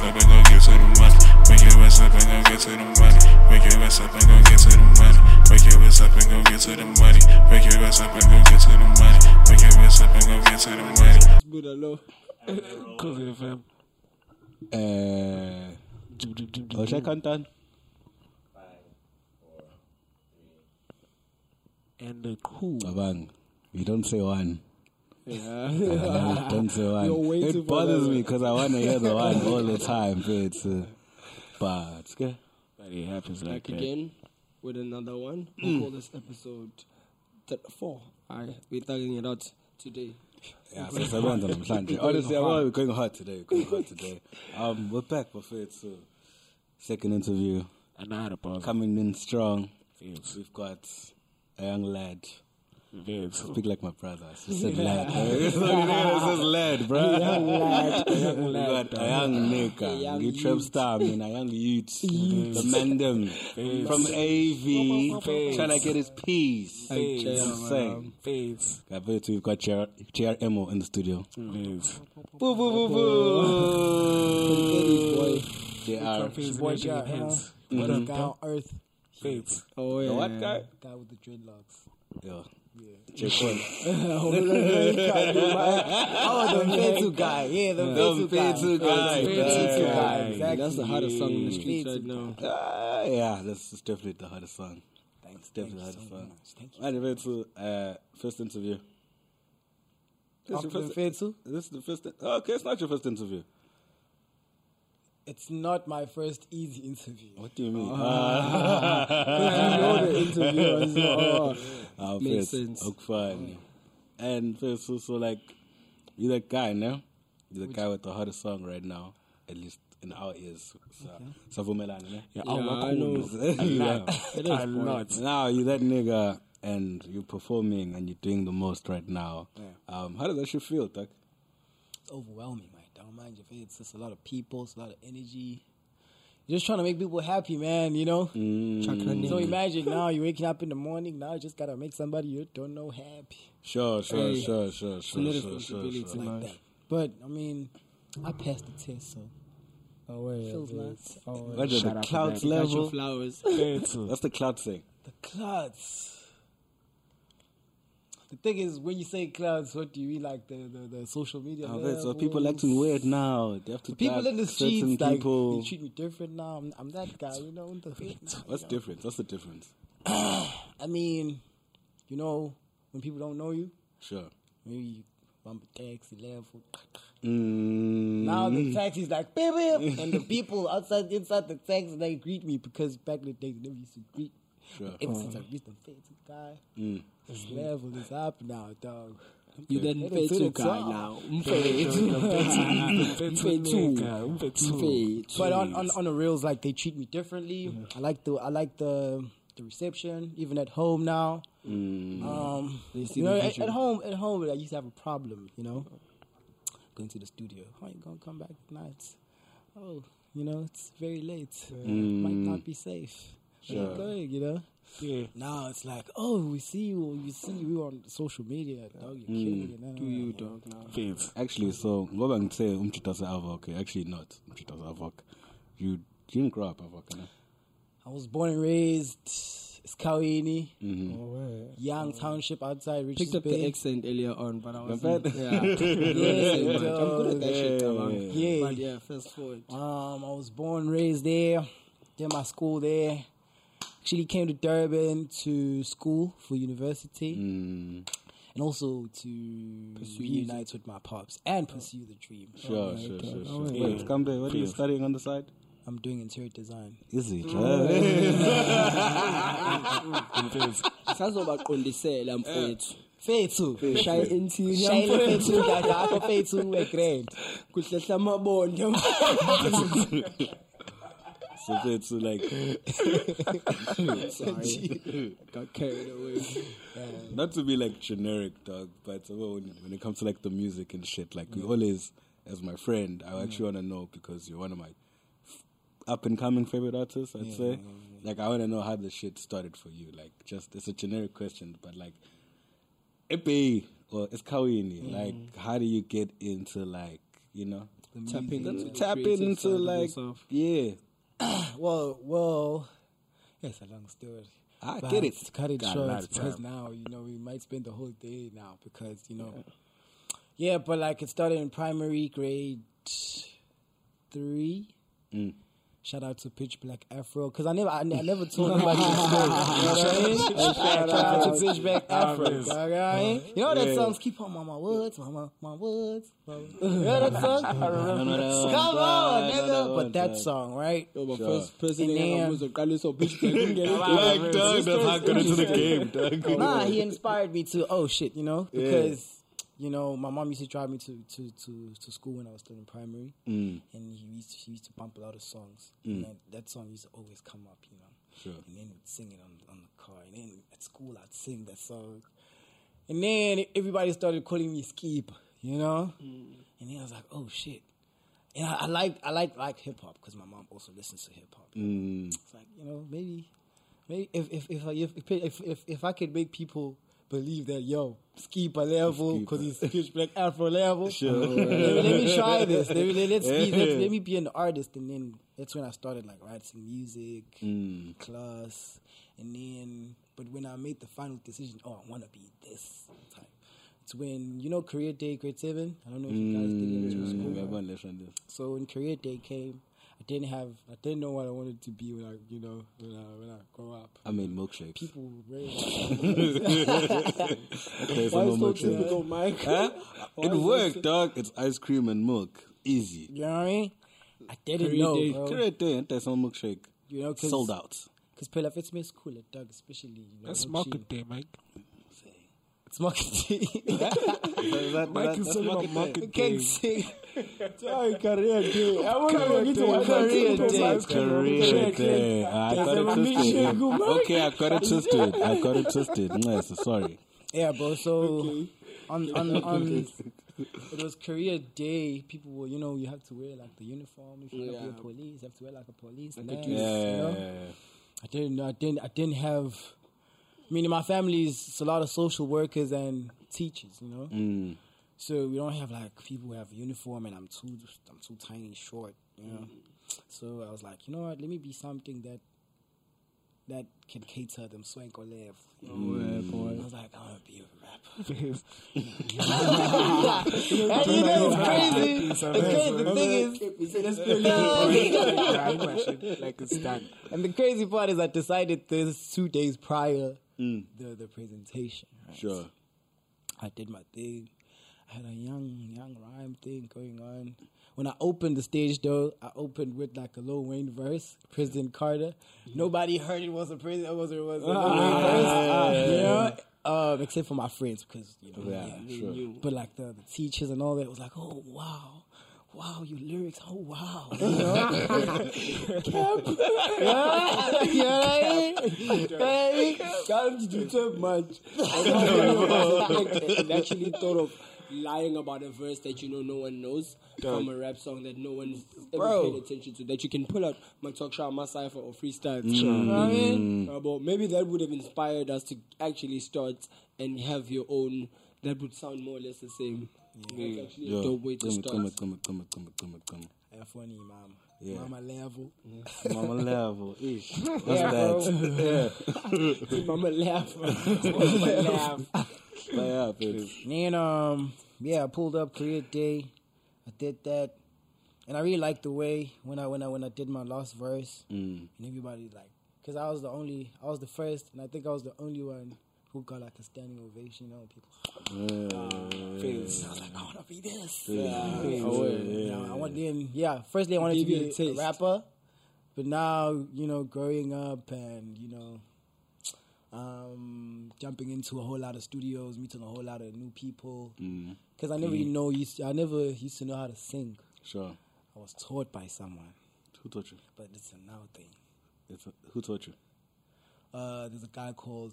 ass up and go get to the money. Wake your ass up and go get to the money. Wake your ass up and go get to the money. Wake your ass up and go get to the money. Wake your ass up and go get to the money. Wake your ass up and go get to the money. Good hello. Close it, fam. Uh, oh, should I count down? And the cool. Abang, you don't say one. Yeah. Don't say one. You're waiting for it bothers me because I want to hear the one all the time. But, uh, but okay. But it happens like Back that. again with another one. We'll call this episode th- four. Alright, we're thugging it out today. Yeah, so seventh on Sunday. Honestly, I'm we're going hard today. We're going hard today. Um, we're back for it's uh, second interview And I had a pause. coming in strong. Vince. We've got a young lad. Vince. Speak like my brother. Just said lad. It's just lad, bro. Young lad. Young We lad. got a young nigga, you trap star, man, a young youth, the mandem from AV, trying to get his piece. Hey, That's chill, insane. I bet we've got JR, JRMO in the studio. Boo, boo, boo, boo. JR. Boy, Vince. What Mhm. up, down earth? Vince. Oh, yeah. The what guy? Guy with the dreadlocks. Yo. J. Cole. Oh, the Fetsu guy. Yeah, the Fetsu guy. Fetsu guy. Guy. Exactly. that's the hottest song in the streets right now. Ah, yeah, that's definitely the hottest song. Thanks. Definitely the Thank you so song. much. Thank you. Anyway, to uh, first interview. This is, the first, this is the first. Okay, it's not your first interview. It's not my first easy interview. What do you mean? Ah. you know the interview. So, oh, Ah, Makes first, sense. ook fun. And first, so, so like, you're that guy, no? You're the guy with the hottest song right now, at least in our ears. So, so Vumelana, ne? Yeah, Yeah, I know. Yeah. It is A boy. lot. Now you're that nigga, and you're performing, and you're doing the most right now. Um, how does that shit feel, Tuck? it's overwhelming, man. Don't mind your face. It's just a lot of people. It's a lot of energy. You're just trying to make people happy, man. You know. Mm, So imagine now you're waking up in the morning. Now you just gotta make somebody you don't know happy. Sure, sure, Hey, sure, sure, a sure, lot of sure, sure, sure. like that. But I mean, I passed the test, so Oh, yeah. feels yeah. nice. Oh, What is Shout the out clouds that. Got your level? flowers. That's the cloud thing. The clouds. The thing is, when you say clouds, what do you mean? Like the, the, the social media? Oh, wait, so people levels? acting weird now. They have to People in the streets, like people. they treat me different now. I'm, I'm that guy, you know. The, What's different? What's the difference? I mean, you know, when people don't know you, Sure. maybe you bump a taxi level. Mm. Now the taxi's like beep beep, and the people outside inside the taxi they greet me because back in the day they never used to greet. Sure. Ever since I reached the fancy guy, Mm. this level is up now, dog. You that Let it to Mfethu the guy top. now. Mfethu. Mfethu. But on, on on the reels, like they treat me differently. I like the I like the the reception, even at home now. Mm. Um, They see you know, at, at home, at home, I used to have a problem. You know, going to the studio. How you gonna come back at night? Oh, you know, it's very late. Might not be safe. Where you Sure. going? You know. Yeah. Now it's like, oh, we see you. We see you on social media, dog. You're killing it. Do you, dog, now? Vince. Actually, so ngoba ngithe umtshita se-avok actually not umtshita se-avok you you didn't grow up avok ne? I was born and raised Skawini, Mhm. young township outside Richards Picked up the accent earlier on, but I was bad? yeah. I'm good at that shit, Yeah. Tabang. Yeah. But yeah, fast forward. Um, I was born, and raised there, did my school there. Actually came to Durban to school for university Mm, and also to reunite with my pops and pursue the dream. sure, sure, sure, sure. Oh, Wait, Kambe, what are you studying on the side? I'm doing interior design. Is it? Vince. Sazobaqondisela mfowethu. Fethu. Shaya interior Shayile mfowethu. fethu kade akho fethu we-grand. Kuhlehla amabonde. so it's like Sorry. Got carried away. not to be like generic, dog, but when, when it comes to like the music and shit, like we always, as my friend, I actually want to know because you're one of my up and coming favorite artists. I'd say, like I want to know how the shit started for you. Like, just it's a generic question, but like, Epe or Eskawini, mm-hmm. like, how do you get into like, you know? Tapping into Tap into like yourself. yeah. Well, well, it's a long story. I But get it. To cut it Got short, because now you know we might spend the whole day now because you know, yeah. But like it started in primary grade three. Mm. Shout out to Pitch Black Afro because I never, I, I never told nobody this story. You know what I mean? Shout out to Pitch Black Afro. You know what I mean? You know that Yeah. song? Keep on my Woods, my Mama Woods. Mama. You know that song? No, no, no, Come on, no, nigga. no, But that song, right? Yo, but Sure. first person And thing was a Carlos or bitch player. Didn't get it. Like, dog, that's how good into the game, dog. nah, he inspired me to oh shit, you know, because you know my mom used to drive me to, to, to, to school when I was still in primary, Mm, and he used to, she used to bump a lot of songs. And that, that song used to always come up, you know, Sure. and then we'd sing it on on the car, and then at school I'd sing that song, and then everybody started calling me Skeep, you know, and then I was like, oh shit. And I, I like I like like hip hop because my mom also listens to hip hop. mm, It's like you know maybe, maybe if if if I- if if if, if I could make people believe that yo ski a level because he's pitch black afro level. Sure. let, me, let me try this. Let me let, let's be, let, let me be an artist, and then that's when I started like writing music, mm. class, and then but when I made the final decision, oh I want to be this type. It's when you know career day grade seven. I don't know if you guys did it in school. Mm, everyone listen to. So when career day came, didn't have, I didn't know what I wanted to be when I, you know, when I when I grow up. I made milkshakes. People really, Okay, so Why no so milkshake. typical, Mike? Huh? Why It so worked, dog. It's ice cream and milk. Easy. you know what I mean? I didn't Career know, day. bro. Great day. And there's some milkshake. You know, cause, Sold out. Because Pella Fits me is cool at Doug, especially. You know, That's when market she- day, Mike. It's market day. Mike is talking about market day. Can't sing. Sorry, career day. I want Career to day. get to Career career day. day. Career day. I got it twisted. Okay, I got it twisted. I got it twisted. Yes, sorry. Yeah, bro. So on on on it was career day. People were, you know, you have to wear like the uniform. If you're Yeah. gonna be a police, you have to wear like a police. Like a lens, dress. you know? Yeah. I didn't. I didn't. I didn't have. I mean, in my family is a lot of social workers and teachers. You know, Mm. So we don't have like people who have uniform, and I'm too. I'm too tiny, short. You know, so I was like, you know what? Let me be something that that can cater them swank or live. You know? I was like, I want to be a rapper. and you know, it's crazy. It's crazy. The thing is, like it's done. and the crazy part is, I decided this two days prior Mm. the the presentation. Right? Sure. I did my thing. I had a young young rhyme thing going on. When I opened the stage, though, I opened with like a Lil Wayne verse, President Carter. Nobody heard it was a president. It was it was a Lil Wayne verse. Know, um, except for my friends because you know. Yeah, yeah. sure. But like the, the teachers and all that was like, oh wow. Wow, your lyrics, oh wow. You know? yeah, yeah. Can't do too much. and actually thought of lying about a verse that you know no one knows from a rap song that no one's ever Bro. paid attention to that you can pull out my talk show, my cipher or freestyle. You know what I mean? Uh, but maybe that would have inspired us to actually start and have your own. That would sound more or less the same. It's actually a Yo, dope way to come, start. come, come, come, come, come, come. Funny, mom. Yeah. Mama level. Mama level. Ish. What's Yeah, bro. that? Yeah. Mama laugh. Mama laugh. Play up. It's, And um, yeah, I pulled up career day. I did that, and I really liked the way when I when I when I did my last verse, mm. and everybody like, cause I was the only, I was the first, and I think I was the only one who got like a standing ovation. You know, people. Yeah. I was like, I want to be this. Yeah. Yeah, Yeah. You know, I want then, yeah. Firstly, I wanted to be a a, rapper, but now you know, growing up and you know, um, jumping into a whole lot of studios, meeting a whole lot of new people. Mm. Because I never even know, used I never used to know how to sing. Sure. I was taught by someone, Who taught you? but it's a now thing. It's who taught you? Uh, there's a guy called.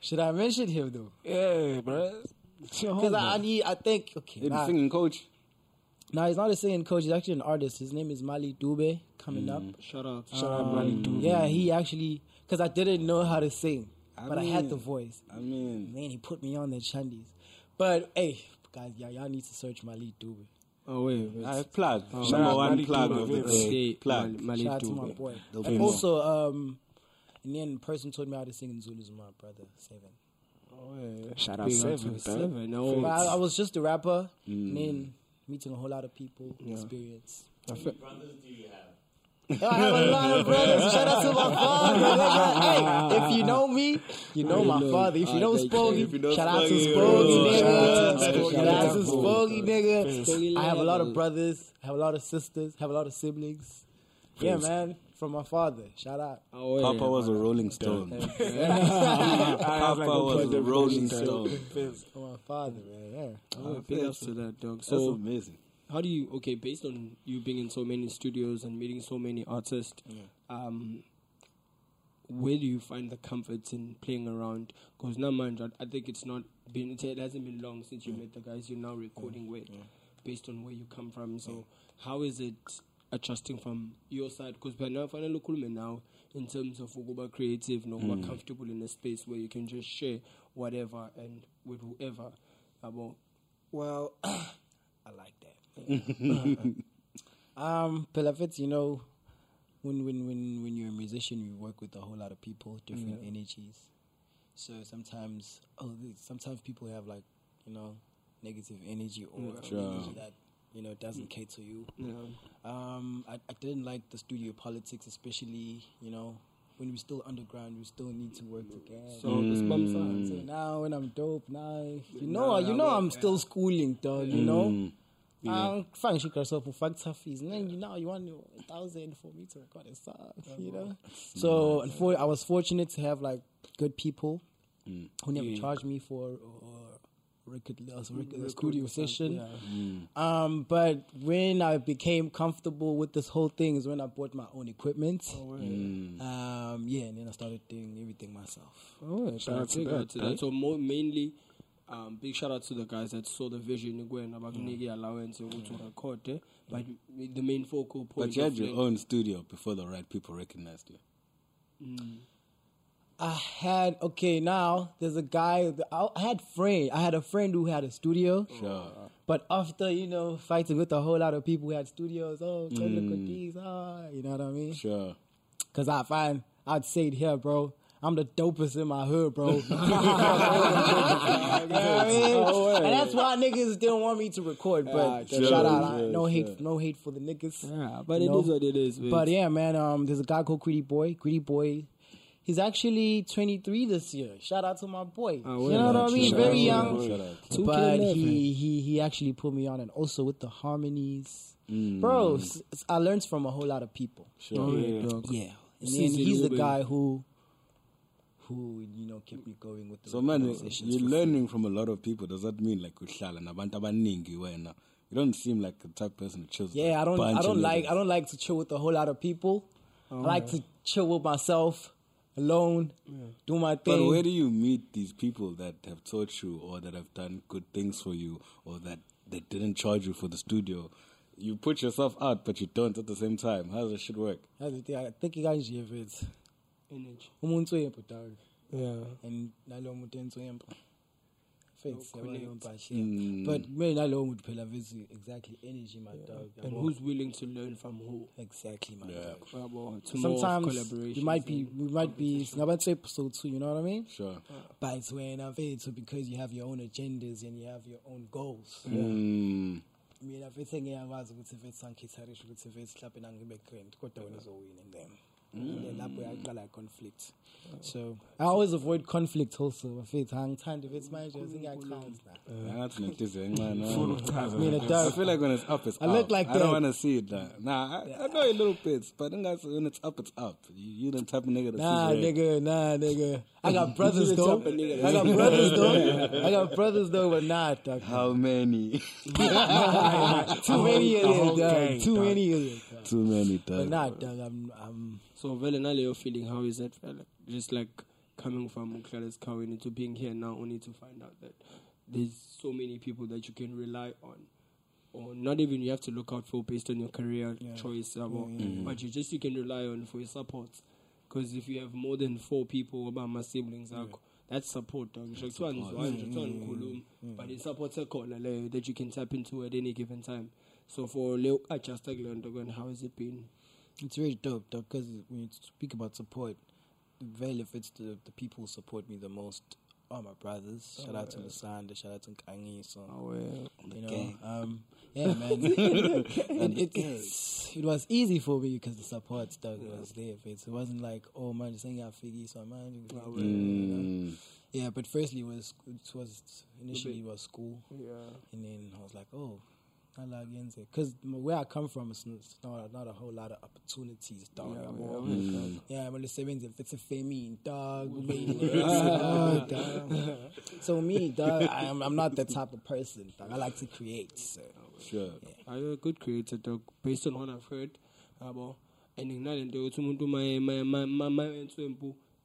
Should I mention him though? Yeah, bro. Because I, I need, I think, okay. Nah, singing coach. Nah, he's not a singing coach. He's actually an artist. His name is Mali Dube. Coming up. Shout out. Shout out Mali Um, Dube. Yeah, he actually, because I didn't know how to sing, I but I had the voice. I mean, Man, he put me on the Chandis. But hey, guys, yeah, y'all need to search Malik Dube. Oh wait, wait. Uh, plug. Oh, Number Mali one Dube, plug of the day. Plug. Mali Shout out to Dube. my boy. There'll And be more. also, um, in the end, person told me how to sing in Zulu is my brother, Seven. Oh, yeah. Shout out Big seven, seven. No, I, I was just a rapper, Mm. and then meeting a whole lot of people, experience. I fe- I have a lot of brothers. Shout out to my father. Hey, if you know me, you know my father. If you know Spogy, If you know shout out to Spogy, Spogy, shout out nigga. Shout out to Spogy. Spogy, nigga. I have a lot of level. brothers, have a lot of sisters, have a lot of siblings. Yeah, man, from my father. Shout out. oh, wait. Papa was a Rolling Stone. Papa was a Rolling. Stone. From my father, man. Yeah. Oh, big ups to that, dog. That's So, amazing. how do you okay based on you being in so many studios and meeting so many artists um where do you find the comfort in playing around because now mind I, I think it's not been it hasn't been long since you met the guys you're now recording with based on where you come from so how is it adjusting from your side because now finally now in terms of ukuba creative no more comfortable in a space where you can just share whatever and with whoever about Well, I like that. um, Pelafets, you know, when when when when you're a musician, you work with a whole lot of people, different energies. So sometimes, oh, sometimes people have like, you know, negative energy or energy that you know it doesn't mm. cater you. yeah. Um, I, I didn't like the studio politics, especially you know when we're still underground, we still need to work together. so it's bumps So now when I'm dope, now you know, you know, I'm still schooling, dog. You know, mm. I'm um, fine. She herself for fact tough fees, and then you know you want a thousand for me to record a song. You know, mm. so unfor- I was fortunate to have like good people who never charged me for or record, uh, record, a studio session. Um, but when I became comfortable with this whole thing is when I bought my own equipment. Um, yeah, and then I started doing everything myself. Oh, shout out to that. To that. So more, mainly, um, big shout out to the guys that saw the vision when about mm. allowance to record. Eh? But the main focal point. But you had your own studio before the right people recognized you. I had okay. Now there's a guy. I I had friend. I had a friend who had a studio. Sure. But after you know fighting with a whole lot of people who had studios, oh, come look at these, ah, you know what I mean? Sure. Cause I find I'd say it here, bro. I'm the dopest in my hood, bro. You know I mean? And that's why niggas didn't want me to record. But sure, shout out, sure, no hate, sure. no hate for the niggas. Yeah, but you it know? is what it is. Man. But yeah, man, um, there's a guy called Greedy Boy. Greedy Boy, he's actually 23 this year. Shout out to my boy. Ah, you know what I mean? Very young. shout But he, he he actually put me on, and also with the harmonies, bro. I learned from a whole lot of people. Sure. Oh, yeah. Yeah, and then he's the guy who, who you know kept me going with the So man, you're learning from a lot of people. Does that mean like uhlala nabantu abaningi wena? You don't seem like the type of person who chills. with Yeah, a I don't I don't like niggas. I don't like to chill with a whole lot of people. I like to chill with myself, alone, do my thing. But where do you meet these people that have taught you or that have done good things for you or that they didn't charge you for the studio? You put yourself out, but you don't at the same time. How does that shit work? That's the thing. I think you guys have it. Energy. Umuntu uyepho dog. Yeah. And nalo muntu enzo yempo. Faith, yabona connect. leyo mpahla, yeah. But me nalo muntu phela vezi exactly energy my dog. And who's willing to learn from who? exactly my Yeah. dog. Yabo, to Sometimes you might be we might be ngabantu episode 2, you know what I mean? Sure. But it's when I've so because you have your own agendas and you have your own goals. Mm. mina vethe ngiyakwazi ukuthi vethe sangikhetharisha ukuthi vethe mhlawumbe nangibe grand kodwa wena uzowina and then and then lapho yaqala mm. conflict so i always avoid conflict also mfethu angithandi vethe manje sengiyaqhanza eh, Angathi nenhliziyo encane. mina I dog feel like when it's up, it's I up. look like I don't want to see it. Nah, nah I, I know a little bit, but then guys, when it's up, it's up. You, you the type of nigga Nah, nigga, nah, nigga. I got brothers though. type of nigga I got brothers though. I got brothers though, but nah. How many? Too many of them, dog. Too many of them. Too many But times. nah. I'm, I'm. So, vele nale your feeling, how is that? fella? Just like coming from Uklala's Kawin into being here now, only to find out that there's so many people that you can rely on. Or not even you have to look out for based on your career choice, yabo. but you just you can rely on for your support. Because if you have more than four people about my siblings, akho, that's support. Dog. Kuthiwa nizwani, ngisho kuthiwa nikhuluma, but and support that you can tap into at any given time. So for Leo Achasta Glendogan, how has it been? It's really dope, though, because when you speak about support, very if it's the, the people who support me the most are my brothers. Shout out to Lusanda, shout out to Kangi. So, Oh, yeah. you know, gang. um, yeah, man. and it, it's, it was easy for me because the support stuff was there. It wasn't like, oh man, just hanging out figgy, so man. Oh, you know. Mm. Yeah, but firstly, it was it was initially it was school, Yeah. and then I was like, oh, because where I come from, it's it's not not a whole lot of opportunities, dog. Yeah, yabo. yeah, Yeah, mm. I'm seventy if it's a famine, dog. dog, dog. So me, dog, I'm I'm not that type of person, dog. I like to create. So. Sure. Are you a good creator, dog? Based on what I've heard, about. And nginale nto yokuthi umuntu ma ma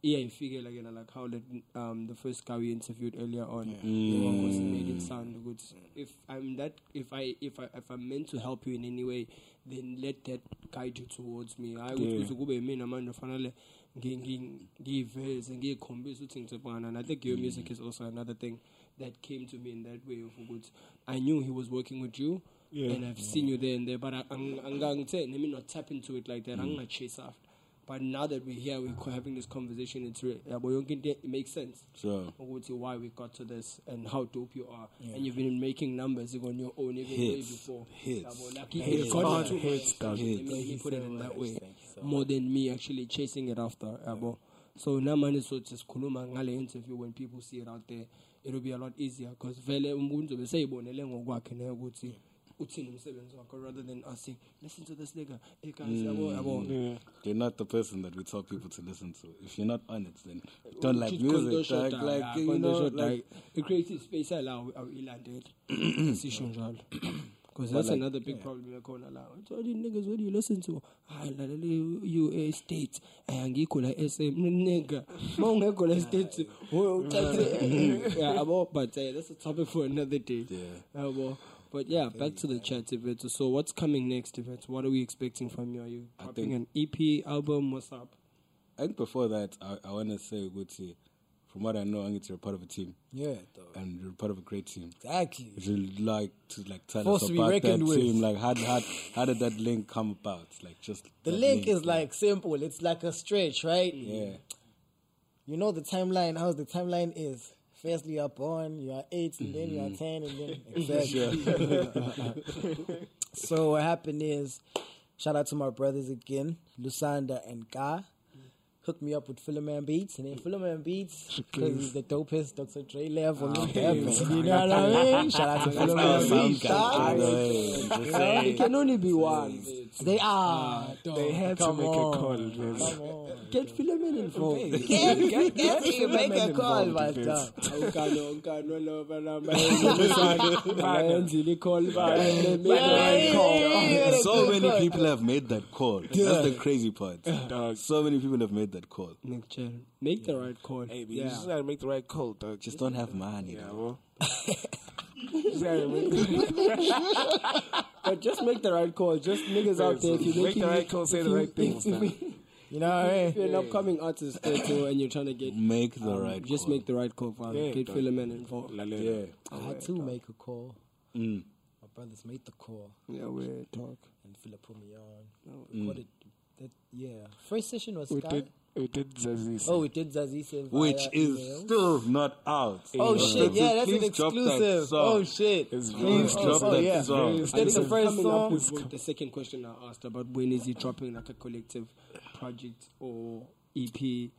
ma enswempu iyayifikela kena like how that um the first guy we interviewed earlier on the one was made it mm. sound good. If i'm that if i if i if i'm meant to help you in any way then let that guide you towards me. Ukuthi kuze kube yimina manje fanele ngi- ngi- ngiyiveze ngiyikhombise ukuthi ngicebana and i think your mm. music is also another thing that came to me in that way of ukuthi i knew he was working with you and i've seen you there and there but I- ang- angangithe let me not tap into it like that. Mm. I'm gonna chase after but now that we're here we're having this conversation it's real yabo yonke into it makes sense Sure. why we got to this and how dope you are and you've been making numbers on your own even way Hits. before Hits. Yabo, like you Hits. got it too hits, much. dog. Let me- Hits. let me put it in that way more than me actually chasing it after yabo so namanje so sesikhuluma ngale interview when people see it out there it'll be a lot easier because vele umuntu uzobe seyibonele ngokwakhe naye ukuthi uthini umsebenzi wakho rather than us saying listen to this nigga. Hey guys yabo yabo. You're not the person that we tell people to listen to. If you're not on it, then you don't like music. Like, like yeah, you know, like i-creative space alawo awilandela sisho njalo because that's another big problem ekhona la all these niggas what do you listen to? Hayi lalela u-a state Eh, angikho la sm nigga. Ma ungekho la state oh, uthathe yeah abo but uh, that's a topic for another day. Yeah. Yabo but yeah back to the chat Yvette. so what's coming next Yvette? what are we expecting from you are you I dropping think- an ep album what's up I think before that, I, I want to say, Gucci, from what I know, I think you're part of a team, Yeah, dog. and you're part of a great team. Exactly. Would you like to like tell Force us to be about that reckoned with. team? Like, how, how how did that link come about? Like, just The that link is like simple. It's like a stretch, right? yeah, You know the timeline. How the timeline is. Firstly, you're born, you are eight, and then you are mm-hmm. ten, and then exactly. so what happened is, shout out to my brothers again, Lusanda and Ka. Hooked me up with Philoman Beats, and then Philoman Beats, because he's the dopest Dr. Dre level in heaven. You know what I mean? Shout out to Philoman Beats. dog. it can only be one They are. They have to make on. a call, man. Come on. get Philomene involved Get, get, get, make a call, my dog. awukano ukano loba namba ayenzile i-call Yeah, yeah, yeah. so many people have made that call. That's the crazy part. So many people have made that call. Nick Chen, make the right call Hey, but you yeah just gotta make the right call, dog. Just don't have money. yeah, though. well. just gotta make the, but just make the right call just niggas out there if you Make the right call, say the right things, if, man. You know what I if you're an upcoming artist there too and you're trying to get Make the um, right. just call. make the right call fam. Yeah, get dog. Philomene involved La, la, Yeah. I had to make a call. Mm. My brothers made the call, yeah we talk and Philip put me on. Recorded that, yeah. First session was We Sky. did, we did Zazie. Oh, we did Zazie said Which is email. still not out. Oh, oh Yeah. shit! Yeah, that's an Please drop that exclusive. song. Oh shit! It's Please very- drop oh, that yeah. song. Very That's the first coming up with with the second question I asked about when is he dropping like a collective project or EP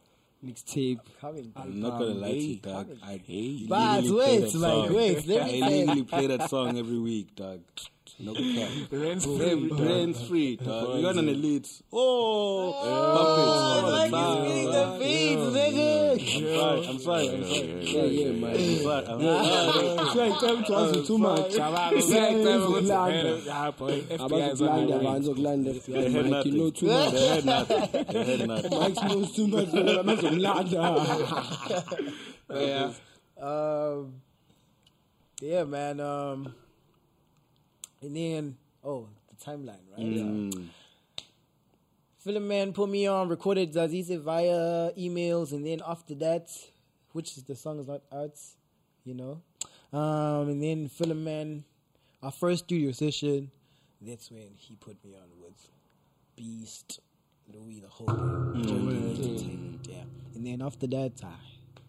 mixtape Coming. I'm not gonna lie to you, dog. I hate. But literally wait, like, wait, let I me say- literally play that song every week, dog. No cap. Rent's free, rent free, dog. We got an elite. Oh, Oh, like Bump he's it. getting the beats, nigga. I'm sorry. I'm sorry. I'm sorry. yeah yeah man I'm sorry. I'm sorry. it's like time to ask too much It's like time to go to bed. Yeah, boy. FBI is on abazokulanda the way. abazokulanda They had Mike, you know too much They had nothing. They had nothing. Mike knows too much abazokulanda yeah. Um, yeah, man. Um, and then, oh, the timeline, right? Mm. Philoman put me on, recorded Zazize via emails, and then after that, which is the song is not out, you know. Um, and then Philoman, our first studio session, that's when he put me on with Beast, Louis, the whole Mm. Entertainment, yeah. And then after that, I,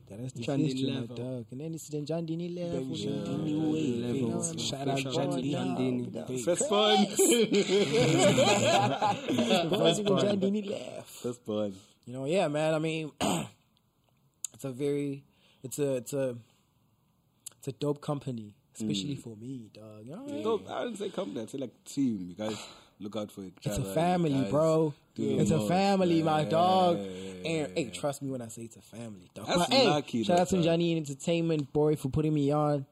the rest is Jandini history, my dog. And then it's Jandini level, Jandini Jandini you know, Shout out Shout out to Jandini. Jandini. First one. First even Jandini left. First one. You know, yeah, man. I mean, it's a very, it's a, it's a, it's a dope company, especially mm. for me, dog. You know, what I mean? No, I wouldn't say company. I'd say like team. You guys look out for each It's other. a family, guys bro. do It's a most. family, my Yeah, dog. yeah, yeah, And hey, trust me when I say it's a family, dog. That's but, hey, lucky, shout out to dog. Johnny Entertainment, boy, for putting me on.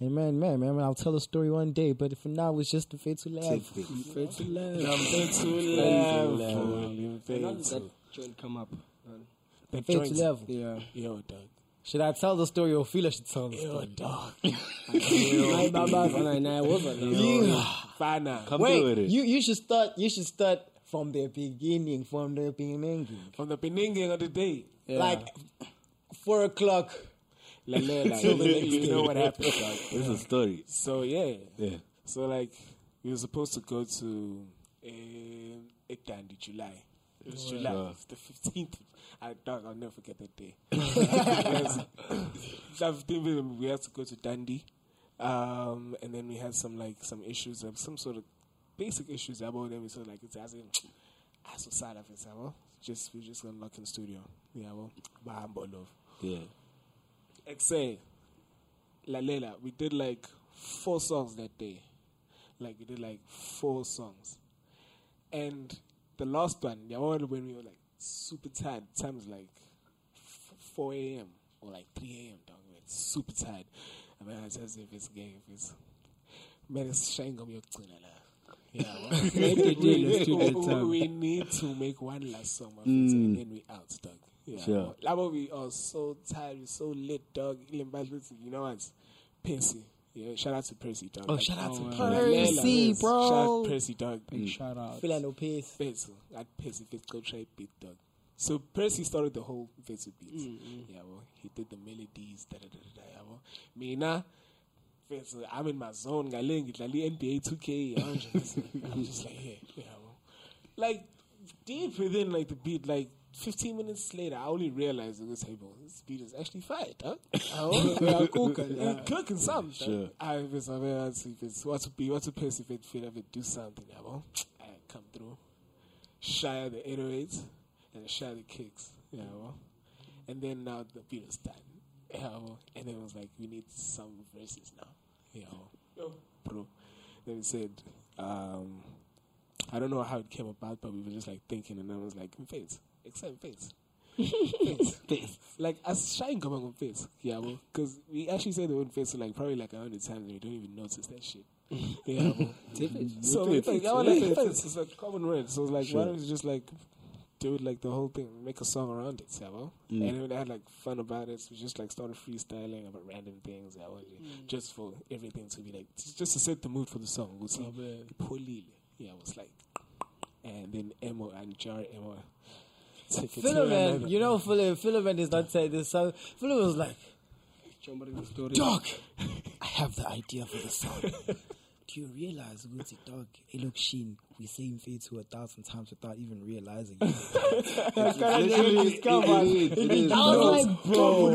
And man, man, man, I'll tell a story one day. But for now, it's just a fatal laugh. Take it. Fair to laugh. Number two How level. did that joint come up? man? The Fatal joints. level. Yeah. Yo, dog. Should I tell the story or feel I should tell the story? dog. Baba, fine, I was a Fine now. Come through with Wait, it. you you should start. You should start from the beginning. From the beginning. From the beginning of the day. Like four o'clock. La, la, la, you, you know what happened, dog. This is a story. So, yeah. Yeah. So, like, we were supposed to go to um, Ekdandi, July. It was July. Yeah. It's the 15th. I, dog, I'll never forget that day. Yes. That 15th, we had to go to Dundee. Um, and then we had some, like, some issues, some sort of basic issues about them. We said, like, it's as in, as a side of it, so, well, just, we're just gonna lock in the studio. Yeah, well, but I'm love. Yeah. Exe, La Lela, we did like four songs that day. Like we did like four songs. And the last one, the one when we were like super tired, time was like f- 4 a.m. or like 3 a.m. Dog. We were super tired. I mean, it's as if it's game, if it's. Man, it's shame on your uh, Yeah, well, Make it in the studio we, we need to make one last song, friends, and mm. then we out, dog. Yeah, Sure. Labo, we are so tired, we're so lit, dog. You know what? Percy. Yeah, shout out to Percy, dog. Oh, Like, shout out to oh, Percy, yes. Shout out bro. to Percy, dog. Big shout out. Feel no pace. Percy. At Percy, go try beat, dog. So Percy started the whole Vetsu beats. Mm-hmm. Yeah, well, he did the melodies, da da da da da. Yeah, well, me nah. Vetsu, I'm in my zone. Galing, it's like NBA 2K. I'm just, I'm just like, yeah, yeah, well. Like deep within like the beat, like 15 minutes later, I only realized it was hey, bro, this beat is actually fire, dog. We are cooking. It's cooking something. Sure. Dog. I was, I was, if it's what to be, what to pace if it feel if it do something, yeah, well, I come through, shy the 808s and shy the kicks, yeah, well, and then now the beat is done, yeah, well, and then it was like we need some verses now, yeah, well, bro. Then we said, um, I don't know how it came about, but we were just like thinking, and then I was like, face, except face. face, face. Like, as shine coming on face. Yeah, well, because we actually say the word face like probably like a hundred times and we don't even notice that shit. Yeah, well. so we think, I want like face. It's a common word. So, like, why don't we just like do it like the whole thing, make a song around it, yeah, well? And then we had like fun about it. So we just like started freestyling about random things, yeah, well, just for everything to be like, just to set the mood for the song. We'll see. Polile. Yeah, it was like, and then Emo and Jar Emo. Take Philomen, you know, Philomen is not saying this song. Philomen was like, Somebody the story. Dog, I have the idea for the song. Do you realize, Gucci, dog, Elok Sheen, we say him to a thousand times without even realizing it. Literally, it- it- it is, I bro. was like, bro,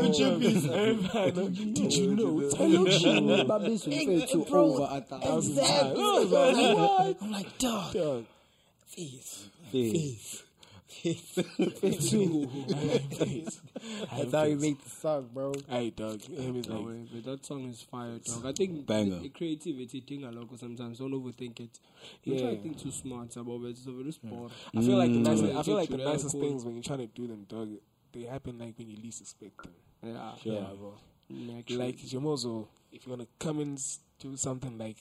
Did you know? Elok Sheen, Babis will fail to bro, over a thousand. exactly. I'm like, what? I'm like, dog, Dog. face, Yeah. face. Face. That's how you make the song, bro. Hey, dog. Him is like, but that song is fire, dog. I think Banger. the creativity thing a lot sometimes. Don't overthink it. Don't try to think too smart about it. It's a very sport. I feel like the nicest, I feel like the nicest things when you're trying to do them, dog, they happen like when you least expect them. Yeah. Yeah, bro. Naturally. Like Jamozo, if you're gonna come and do something like,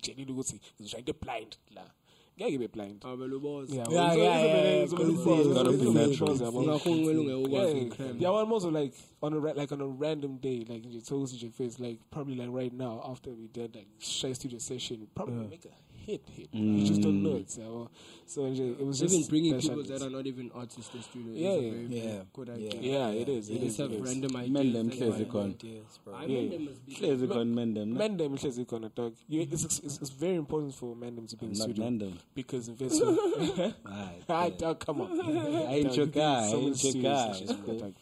Jenny Lugosi, try to blind, la. Yeah, you be blind. Ah, but the boss. Yeah, Yeah, well, yeah, so- so- yeah, so- yeah, so- yeah. so- Gotta so- be so- natural. so- so- Ungakghoni welunge ukwazi Yeah, ukukrema. yeah, one also like on a ra- like on a random day, like you told your face, like probably like right now after we did like shy studio session, we probably make a hit hit. You just don't know it. yabo. So it was just Even bringing people needs. that are not even artists to the studio Yeah, is a yeah. very, Yeah. very good idea. Yeah, it is. It Let's is. have it is. random ideas. Mend them, and Hlezi why- Khona. Ideas, bro. I Yeah. mean, them must be Hlezi khona Mendem, no? Mandem Hlezi Khona, dog. You, it's, it's, it's very important for Mandem to be in the Not studio Mendem. because if it's ah, Alright, dog, come on, I ain't Dog, your you guy, I so ain't much your serious guy.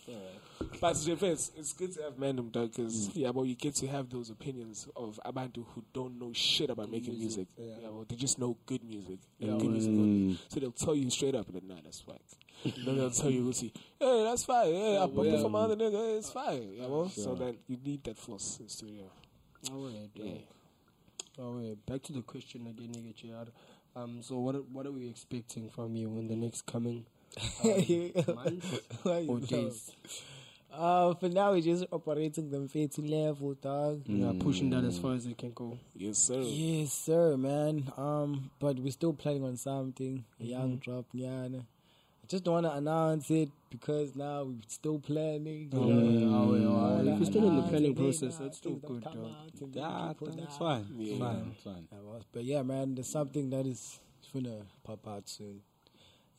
Issues with that, dog. But to defense, it's good to have dog, because yeah, but you get to have those opinions of Abantu who don't know shit about making music. Yeah, well, they just know good music. And good music. Mm. So they'll tell you straight up, then, nah, that's whack. then they'll tell you, see, hey, that's fine. Hey, I bought it from other nigga. Hey, it's fine. You know? So that you need that force in studio. Oh, wait, Yeah. Oh. Back to the question again, nigga, JR. Um, so what are, what are we expecting from you in the next coming um, months or days? Uh, for now, we're just operating them fair level, dog. Yeah, pushing that as far as they can go. Yes, sir. Yes, sir, man. Um, but we're still planning on something. A young drop, yeah. I just don't want to announce it because now we're still planning. you Oh, know. yeah, oh, yeah, I wanna if you're still in the planning process, uh, that's still good, dog. out and then Yeah, that's die. fine. Yeah. It's fine. It's fine. Yeah, well, But yeah, man, there's something that is gonna pop out soon.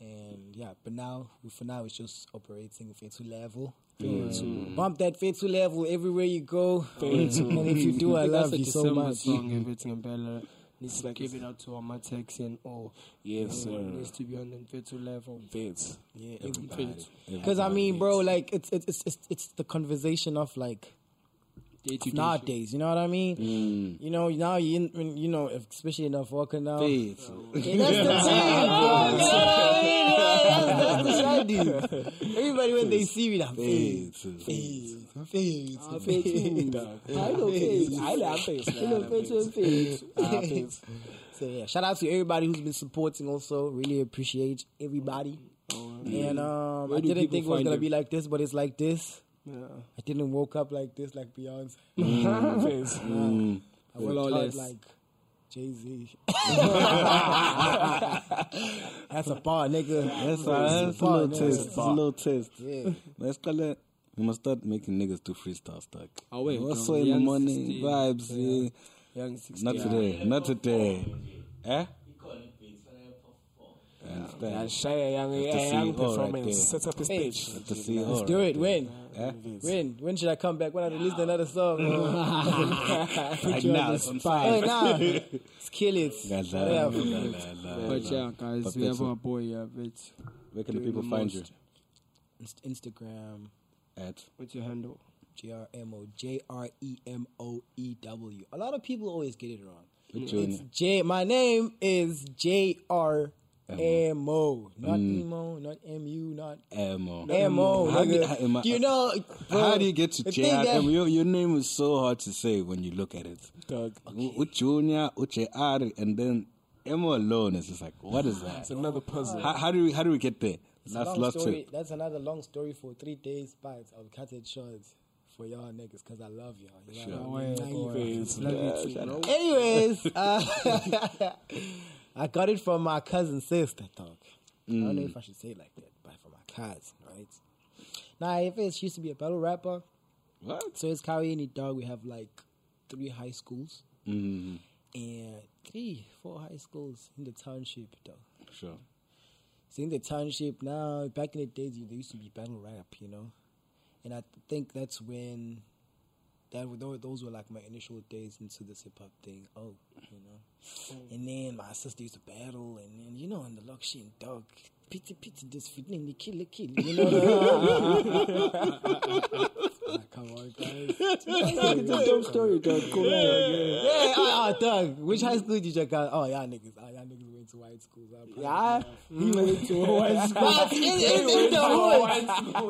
And yeah, but now, for now, it's just operating Fetu level. Mm. Bump that Fetu level everywhere you go. Fetu. and if you do, I love you so much. Song, everything Bella needs to like give it out to Amatex and all. Yes, sir. needs to be on the virtual level. Vince. Yeah, Everybody. Because I mean, bro, like it's it's it's it's, the conversation of like Day to day nowadays. You know what I mean? Mm. You know now you in, you know especially in Avoca now. Faith. Yeah, that's the thing, bro. You know what I mean? That's, that's the shady. Everybody when they see me, like Faith. Ah, face. Faith. I know Faith. I love Vince. You know, Faith. Ah. So yeah, shout out to everybody who's been supporting. Also, really appreciate everybody. And um, I didn't think it was gonna be like this, but it's like this. Yeah. I didn't woke up like this, like Beyonce. Vince. Mm. I worked hard Flawless. like Jay Z. That's a bar, nigga. That's, That's a, that's a bar, little nigga. test. It's a little test. Yeah. Let's call it. We must start making niggas do freestyle stuff. Oh, wait, Also no, in the morning 16. vibes. Yeah. Young 16. Not today. Not today. Eh? I And. Shia Young, That's the yeah, Young right performance. Set up a stage. That's the Let's do it. When? Eh? When? When should I come back? When I release another song? Right now, it's on Hey, fire. nah. Let's kill it. Yeah. But yeah, guys, But we have our boy, yeah, but Where can the people the find you? most. Instagram. At What's your handle? J R M O J R E M O E W. A lot of people always get it wrong. It's? J. My name is J R M O, not Mm. emo, not M U, not Amo. M O. How do- nigga. how- you know, bro, How do you get to the JRM? Your, your name is so hard to say when you look at it. Dog. U Junior, and then Emo alone is just like, what is that? It's another puzzle. How, how do we how do we get there? It's That's long story. it. That's another long story for three days. But I'll cut it short for y'all niggas because I love y'all. You know Sure. what I mean? Yeah, Nah, boy. you- Vince. Love you Yeah, too, shout bro. out. Anyways, uh, I got it from my cousin's sister, dog. I don't know if I should say it like that, but from my cousin, right? Now, if it's she used to be a battle rapper, What? so it's Kawiini, dog. We have like three high schools Mm, and three, four high schools in the township, dog. sure. So in the township now, back in the days, there used to be battle rap, you know, and I think that's when that those those were like my initial days into this hip hop thing. Oh, you know, and then my sister used to battle, and then you know, in the lock she and dog. Pity, pity, this fitting the kill, kill. You know, come on, guys. it's a dope story, dog. Cool. Yeah, ah, ah, dog. Which high school did you go? Oh, y'all niggas, ah, y'all niggas went to white schools. Ah, Yeah, he went to a white school. But in, in, in the hood,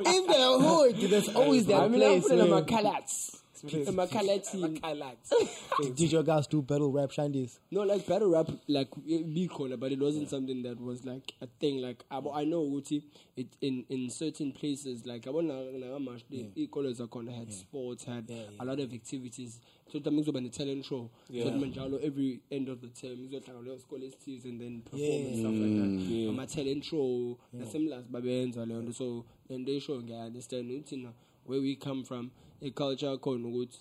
in the hood, there's always that I mean, I'm place. putting my where- colors. My. Did your guys do battle rap shandies? No, like battle rap, like be corner, but it wasn't something that was like a thing. Like I, I know Uti, it in in certain places, like I want to know how much the e colors are gonna had sports, had Yeah, yeah. a lot of activities. So that means the talent show, so Yeah. manjalo every end of the term, so like school teas and then perform Yeah. and stuff like that. Mm. Yeah. I'm a talent show, the same last babenza. So then they show, I understand, where we come from, a culture khona ukuthi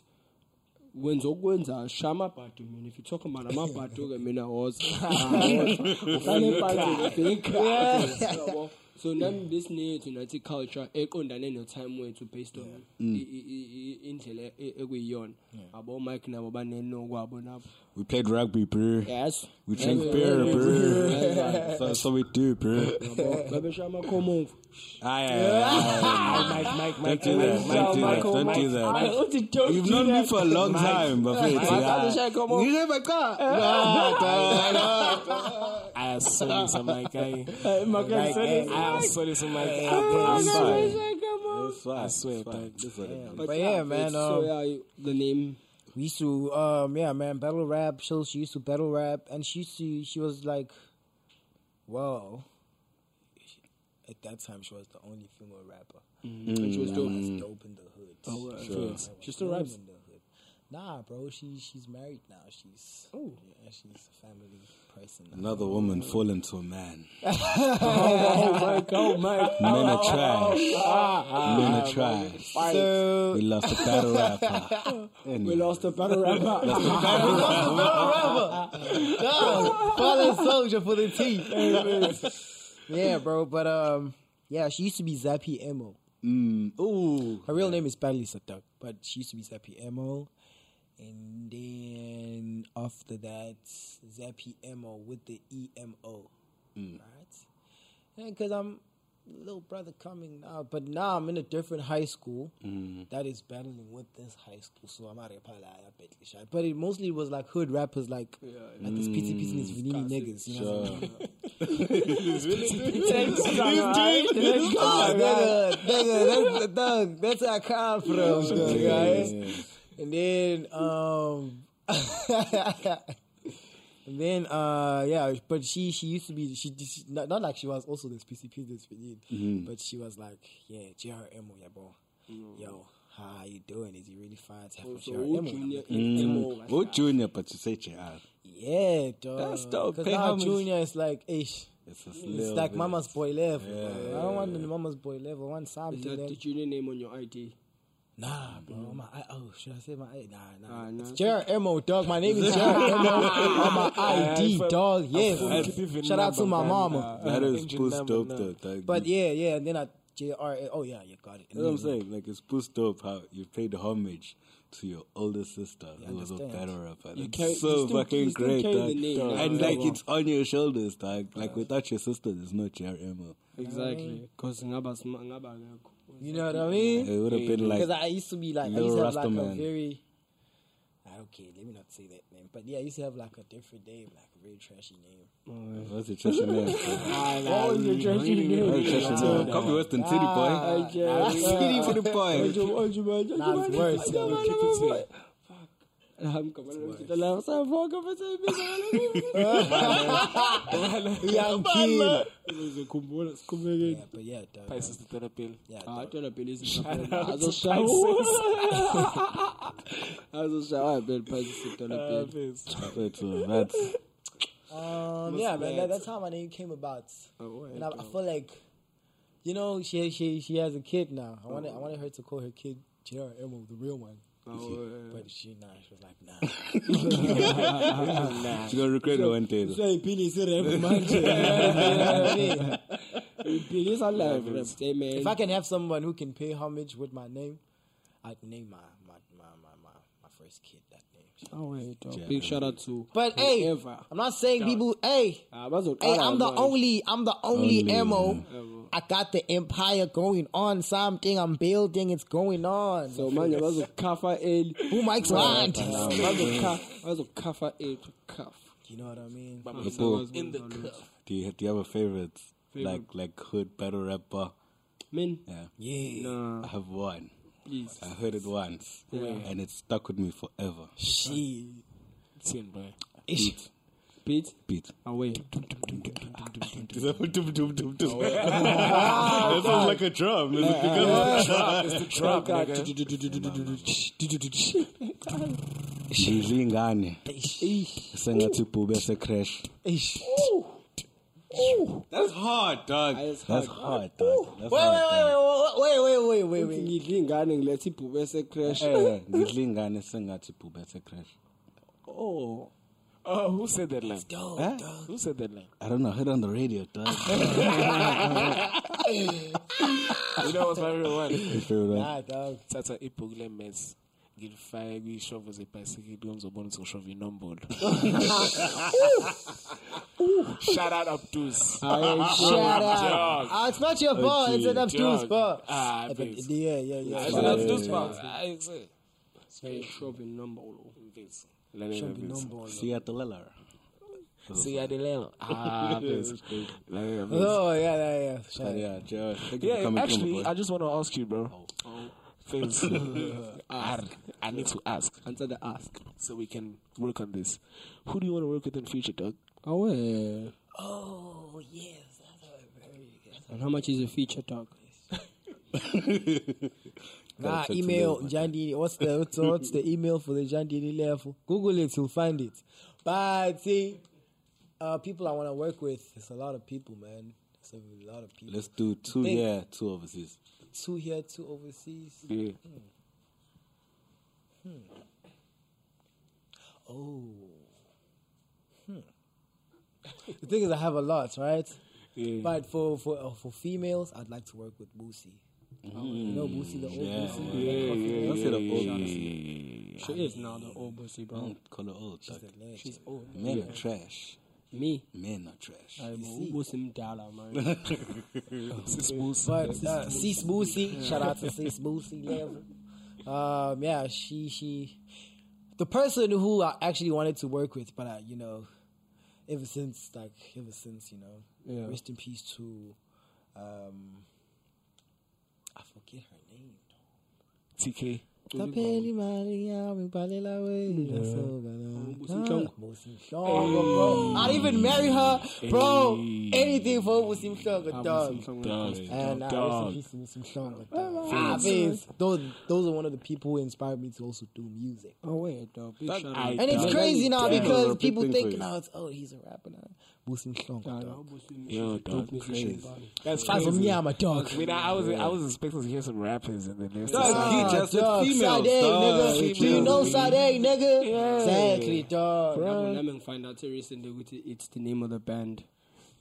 wenza okwenza sha amabhadu mina. If you talk about amabhadu ke mina ebhadu so mm. nami besinethu nathi culture eqondane no-time wethu based on mm. i- indlela ekuyiyona abo mike nabo banenokwabo nabo We played rugby, bro. yes We drank beer, bro. so, so we do, bro. babesha amakhomovu aye, aye. Mike, Mike, Don't Mike, do that. Don't do that. Don't do that. You've known me for a long time, but Mike, You never got. I saw this, I'm like, I, Mike, like, sorry. I saw this, I'm like, It's I fine. It's fine. I swear, It's fine. dog. This is what it is. But yeah, man, so um, the name We used to, um, yeah, man, battle rap. So she used to battle rap, and she used to, she was like, well, at that time she was the only female rapper. which was That dope was dope in the hood. Oh, uh, Sure. yes. She still raps? in the hood. Nah, bro, she she's married now. She's Oh. yeah, she's a family person. Another woman fall into a man. oh my god Mike Men are trash. Men are trash. So We lost a battle rapper. we Anyway. lost a battle rapper fallen soldier for the teeth. yeah, bro, but um, yeah, she used to be Zappy Emo. Mm. Ooh. Her real name is Badly Sadak, but she used to be Zappy Emo. And then after that, Zappy Emo with the EMO. Right? Because I'm little brother coming now, but now I'm in a different high school that is battling with this high school. So I'm out of shy. But it mostly was like hood rappers, like like this PT PT these Vinini niggas. You know what I'm saying? Ah, nigga, nigga, that's, dog, where I come from, dog, right? And then, um, and then, uh, yeah, but she she used to be she, she not, not like she was also this PCP this Vinini, but she was like, yeah, JRM, yeah, bro, yo. How you doing? Is he really fine to have a so JRM? junior Mm. Oh, junior, but you say JR. Yeah, dog. That's dope. Because Pay now junior is like, ish. It's, a It's like bit. mama's boy level. Yeah, bro. I don't want the mama's boy level. I want is something. that then- the junior name on your ID Nah, bro. My I, oh, should I say my I- Nah, nah. Ah, nah. It's Jared Emo, dog. My name is Jared Emo on my ID, dog. Yes. That's- Shout out to my mama. That is Engine puss dope, no. though. dog. But yeah, yeah. And then I JR. Oh yeah, you got it. That's what I'm saying. Like, it's puss dope how you paid homage to your older sister who was a understand. better rapper. You That's carry- you so still- fucking you great, dog. name, Dog. And, like, it's on your shoulders, dog. Like, without your sister, there's no JRM. exactly because ngaba sma- ngaba akekho. You know what I mean? It would have been like, Because I used to be like, I used to have Rasta like a man. very. ah, Okay, let me not say that name, but yeah, I used to have like a different name, like a very trashy name. Oh, what's your trashy name? What was your trashy name? What's your trashy name? Copy Western City, boy. City for the boy. Nah, it's worse. Keep it to it. I'm coming to the left side for Young kid. Sikhumbula sikhubeke. Yeah, but yeah, dog. Spices the dollar. Yeah, Ah, dog. tona phela out izinto to azoshawa. Azoshawa phela phasi sithola That's, Um, yeah, man, that, that's how my name came about. Oh, And I, I feel like, you know, she she she has a kid now. I wanted I wanted her to call her kid J.R. Emo, the real one. But she nah, she was like nah. She's gonna regret it one day. though. Usayiphilisa irap manje. You know what I mean? Uyiphilisa live rap. Man. If I can have someone who can pay homage with my name, I'd name my my my my, my, my first kid that name. Oh wait, oh, big shout out to But hey, whoever. I'm not saying people. Hey, Ah, bazoqala hey, I'm the manje. only. I'm the only, Only, Emo. I got the empire going on. Something I'm building. It's going on. So manje bazokhafa early. who Mike's want? Bazokha- bazokhafa early to cuff. You know what I mean? Bro, In the cuff. do you do you have a favorite, Favorite. like like hood battle rapper? Men, Yeah, Yeah. nah, I have one. Please. I heard it once, and it stuck with me forever. Shit. Tin, bro. Beat, Beat beat. away. that sounds like a drum. It's it because It's the nigga. Ndizingane sengathi ibhube secrash Ish. That's hard, dog. That's That's hard. hard, dog. That's Wait, hard, dog. wait, wait, wait, wait, wait, wait, wait, wait. ngidla ingane ngiletha ibhube esecrash Eh, eh, eh. ngidla ingane sengathi bhubhe secrash. oh Oh, who said that line? Dope, Huh? dog. Who said that line? I don't know. I heard on the radio, dog. You know what's my favorite one? Your favorite one? Nah, dog. thatha ibhuku le-mats ngilifake kwishovo zebhayisikili ngizobona ukuthi ngishova inombolo shout out abdus Shout out. Dog. Ah, it's not your fault. It's an Abdul's fault. Ah, Yeah, yeah, yeah. It's Shout an out. abdus fault I say. shoving nombolo Mfethu. Lalela mfethu. Number. Siyatelela. Siyadelela. Ah, mfethu. Lalela mfethu. Oh, yeah, yeah, yeah. Shout But out. yeah, Joe, thank you for Yeah, actually. I just want to ask you, bro. Things. I, I need to ask answer the ask so we can work on this. Who do you want to work with in future, dog? oh yeah Oh, yes. That's a very good. and how much is a feature dog Nah, check email know, man. Jandini. What's the what's, what's the email for the Jandini level? Google it, you'll find it. But see, uh, people I want to work with. It's a lot of people, man. It's a lot of people. Let's do two Think- here, two overseas. Two here, two overseas. Yeah. Hmm. Oh. Hmm. The thing is, I have a lot, right? Yeah. But for for uh, for females, I'd like to work with Boosie. You know Boosie, the old Yeah, Boosie. man. Yeah, yeah, Don't say the yeah, old yeah, Boosie. she is now the old pussy bro Don't call her old. She's a legend. she's old Men are trash. Me Men are trash. hayi bo ubusi mdala man. But uh, Sis Boosie, shout out to Sis Boosie level. Um, yeah, she she, the person who I actually wanted to work with, but I, you know, ever since like ever since you know, Yeah. rest in peace to, um, I forget her name. TK. Kapeli Maria, mi palela we. That's all, Busi man. Mhlongo. Busi Mhlongo, bro. I'd even marry her, bro. Anything for Busi Mhlongo, dog. Dog. And uh, Dog. rest in peace to Busi Mhlongo, dog. Ah, those those are one of the people who inspired me to also do music. oh wait dog big That shout I- out And it's crazy now because people thing think you. now it's oh he's a rapper now. Busi Mhlongo, Yeah, dog. no, Busi- Yo, she's a dog, dope musician, crazy. bro. That's Faz crazy. Miyama, dog. I mean, I, I was I was expecting to hear some rappers and then there's Dog, this- Ah, just with dog, females, Sade, dog. nigga. Do you know Sade, nigga? Yeah. Exactly, dog. Nami nami ngifind out recently it's the name of the band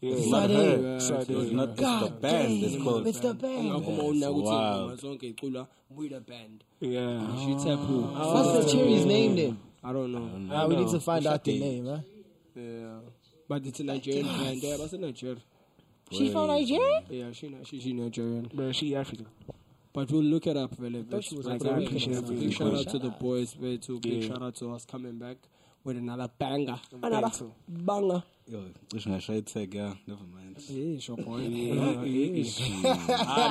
Yeah. It's not Sade. her. It's not the God band. It's called. it's the band. ngakho uma Yes, una ukuthi wow. ingoma zonke iculwa we the band Yeah. she tap What's the cherry's name then? I don't know Ah, we need to find out the name, huh? yeah but it's a Nigerian band yeah but it's a Nigerian She from Nigeria? yeah she she, she Nigerian Bro, she African. But we'll look it up very thought she was like like big, African. big shout out to the boys very too big Yeah. shout out to us coming back with another banger Banger. another banger Yo, wish I should tag, yeah. Never mind. yeah sure point I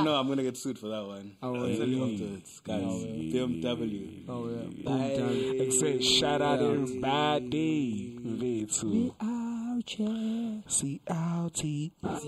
know I'm gonna get sued for that one. Oh, I'll tell you yeah. afterwards, guys. BMW. oh, oh yeah boom done Like shout out everybody. Me too. out yeah C L T. Yeah.